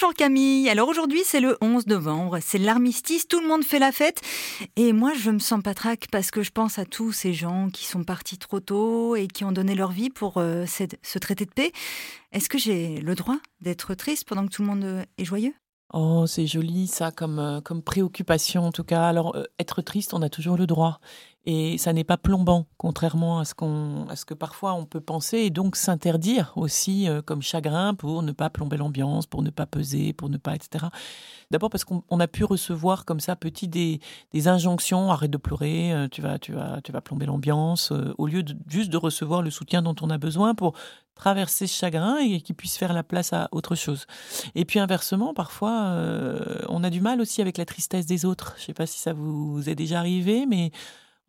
Bonjour Camille. Alors aujourd'hui c'est le 11 novembre, c'est l'armistice, tout le monde fait la fête et moi je me sens patraque parce que je pense à tous ces gens qui sont partis trop tôt et qui ont donné leur vie pour euh, ce traité de paix. Est-ce que j'ai le droit d'être triste pendant que tout le monde euh, est joyeux? Oh, c'est joli ça comme, euh, comme préoccupation en tout cas. Alors, être triste, on a toujours le droit et ça n'est pas plombant, contrairement à ce, qu'on, à ce que parfois on peut penser, et donc s'interdire aussi euh, comme chagrin pour ne pas plomber l'ambiance, pour ne pas peser, pour ne pas, etc. D'abord parce qu'on a pu recevoir comme ça petit des, injonctions, arrête de pleurer, euh, tu vas, tu vas, tu vas plomber l'ambiance, euh, au lieu juste de recevoir le soutien dont on a besoin pour traverser ce chagrin et qu'il puisse faire la place à autre chose. Et puis inversement, parfois, on a du mal aussi avec la tristesse des autres. Je ne sais pas si ça vous est déjà arrivé, mais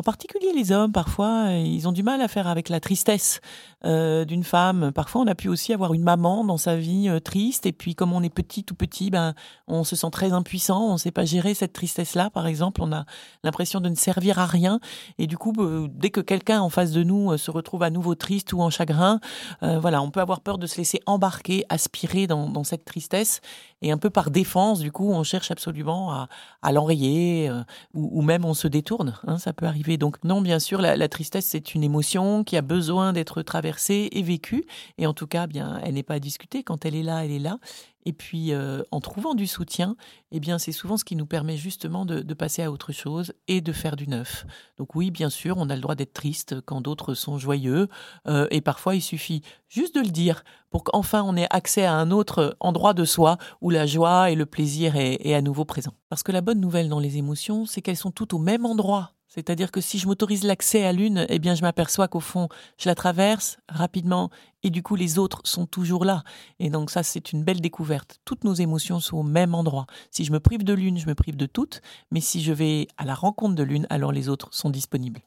en particulier les hommes, parfois, euh, ils ont du mal à faire avec la tristesse euh, d'une femme. Parfois, on a pu aussi avoir une maman dans sa vie euh, triste, et puis comme on est petit, tout petit, ben, on se sent très impuissant, on ne sait pas gérer cette tristesse-là, par exemple, on a l'impression de ne servir à rien, et du coup, dès que quelqu'un en face de nous se retrouve à nouveau triste ou en chagrin, voilà, on peut avoir peur de se laisser embarquer, aspirer dans, cette tristesse, et un peu par défense, du coup, on cherche absolument à, l'enrayer, ou, même on se détourne, hein, ça peut arriver donc non, bien sûr, la, tristesse, c'est une émotion qui a besoin d'être traversée et vécue. Et en tout cas, bien, elle n'est pas à discuter. Quand elle est là, elle est là. Et puis, euh, en trouvant du soutien, eh bien, c'est souvent ce qui nous permet justement de, passer à autre chose et de faire du neuf. Donc oui, bien sûr, on a le droit d'être triste quand d'autres sont joyeux. Euh, et parfois, il suffit juste de le dire pour qu'enfin on ait accès à un autre endroit de soi où la joie et le plaisir est, à nouveau présent. Parce que la bonne nouvelle dans les émotions, c'est qu'elles sont toutes au même endroit c'est-à-dire que si je m'autorise l'accès à l'une, eh bien, je m'aperçois qu'au fond, je la traverse rapidement et du coup, les autres sont toujours là. Et donc, ça, c'est une belle découverte. Toutes nos émotions sont au même endroit. Si je me prive de l'une, je me prive de toutes. Mais si je vais à la rencontre de l'une, alors les autres sont disponibles.